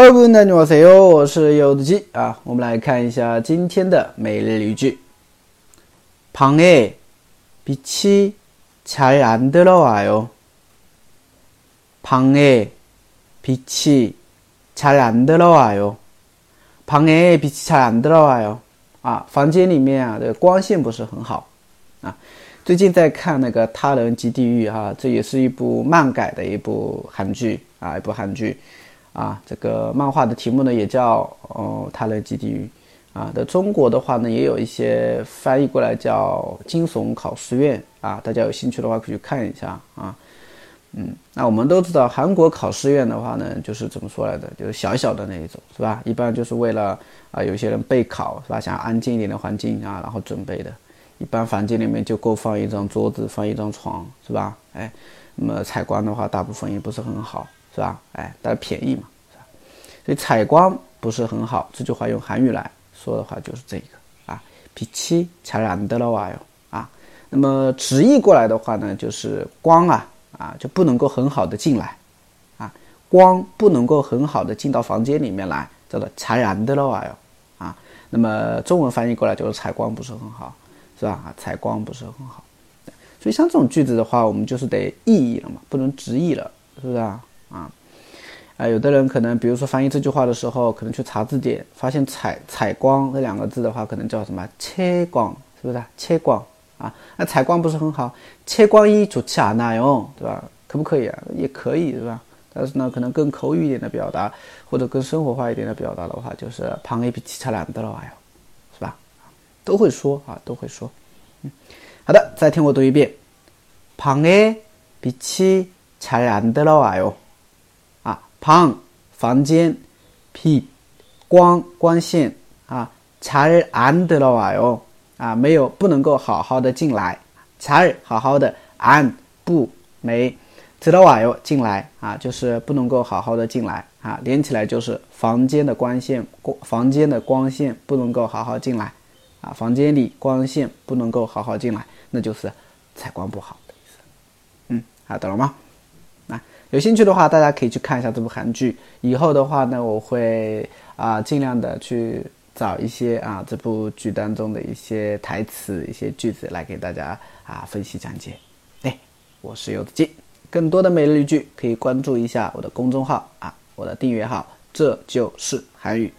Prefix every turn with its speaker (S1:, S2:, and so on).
S1: 여러분 안녕하세요. 我是柚子鸡啊。我们来看一下今天的每日一句。방에빛이잘안들어와요 방에빛이잘안들어와요 방에빛이잘안들어와요啊，房间里面啊，这个光线不是很好啊。最近在看那个《他人即地狱》哈，这也是一部漫改的一部韩剧啊，一部韩剧。 啊，这个漫画的题目呢也叫哦《他人即地》啊。在中国的话呢，也有一些翻译过来叫《惊悚考试院》啊。大家有兴趣的话可以去看一下啊。嗯，那我们都知道韩国考试院的话呢，就是怎么说来的，就是小小的那一种，是吧？一般就是为了啊，有些人备考是吧，想安静一点的环境啊，然后准备的。一般房间里面就够放一张桌子，放一张床，是吧？哎，那么采光的话，大部分也不是很好。是吧？哎，但是便宜嘛，是吧？所以采光不是很好。这句话用韩语来说的话就是这个啊，脾气才难得了哇哟啊。那么直译过来的话呢，就是光啊啊就不能够很好的进来啊，光不能够很好的进到房间里面来，叫做才难得了哇哟啊。那么中文翻译过来就是采光不是很好，是吧？采光不是很好。所以像这种句子的话，我们就是得意译了嘛，不能直译了，是不是啊？啊，啊，有的人可能，比如说翻译这句话的时候，可能去查字典，发现“采采光”这两个字的话，可能叫什么“切光”，是不是？切光啊，那采光不是很好，切光一主气啊那用，对吧？可不可以啊？也可以，是吧？但是呢，可能更口语一点的表达，或者更生活化一点的表达的话，就是“旁 A 比其差难的了呀，是吧？都会说啊，都会说。嗯，好的，再听我读一遍，“旁 A 比其差难的了哟。”房房间，빛光光线啊，잘안들어와 요， 啊，没有不能够好好的进来，잘好好的안不没들어와 요， 进来啊，就是不能够好好的进来啊，连起来就是房间的光线光房间的光线不能够好好进来 啊，房间里光线不能够好好进来，那就是采光不好的意思。嗯，好，懂了吗？啊有兴趣的话，大家可以去看一下这部韩剧。以后的话呢，我会啊尽量的去找一些啊这部剧当中的一些台词、一些句子来给大家啊分析讲解。哎，我是柚子鸡，更多的每日一句可以关注一下我的公众号啊，我的订阅号，这就是韩语。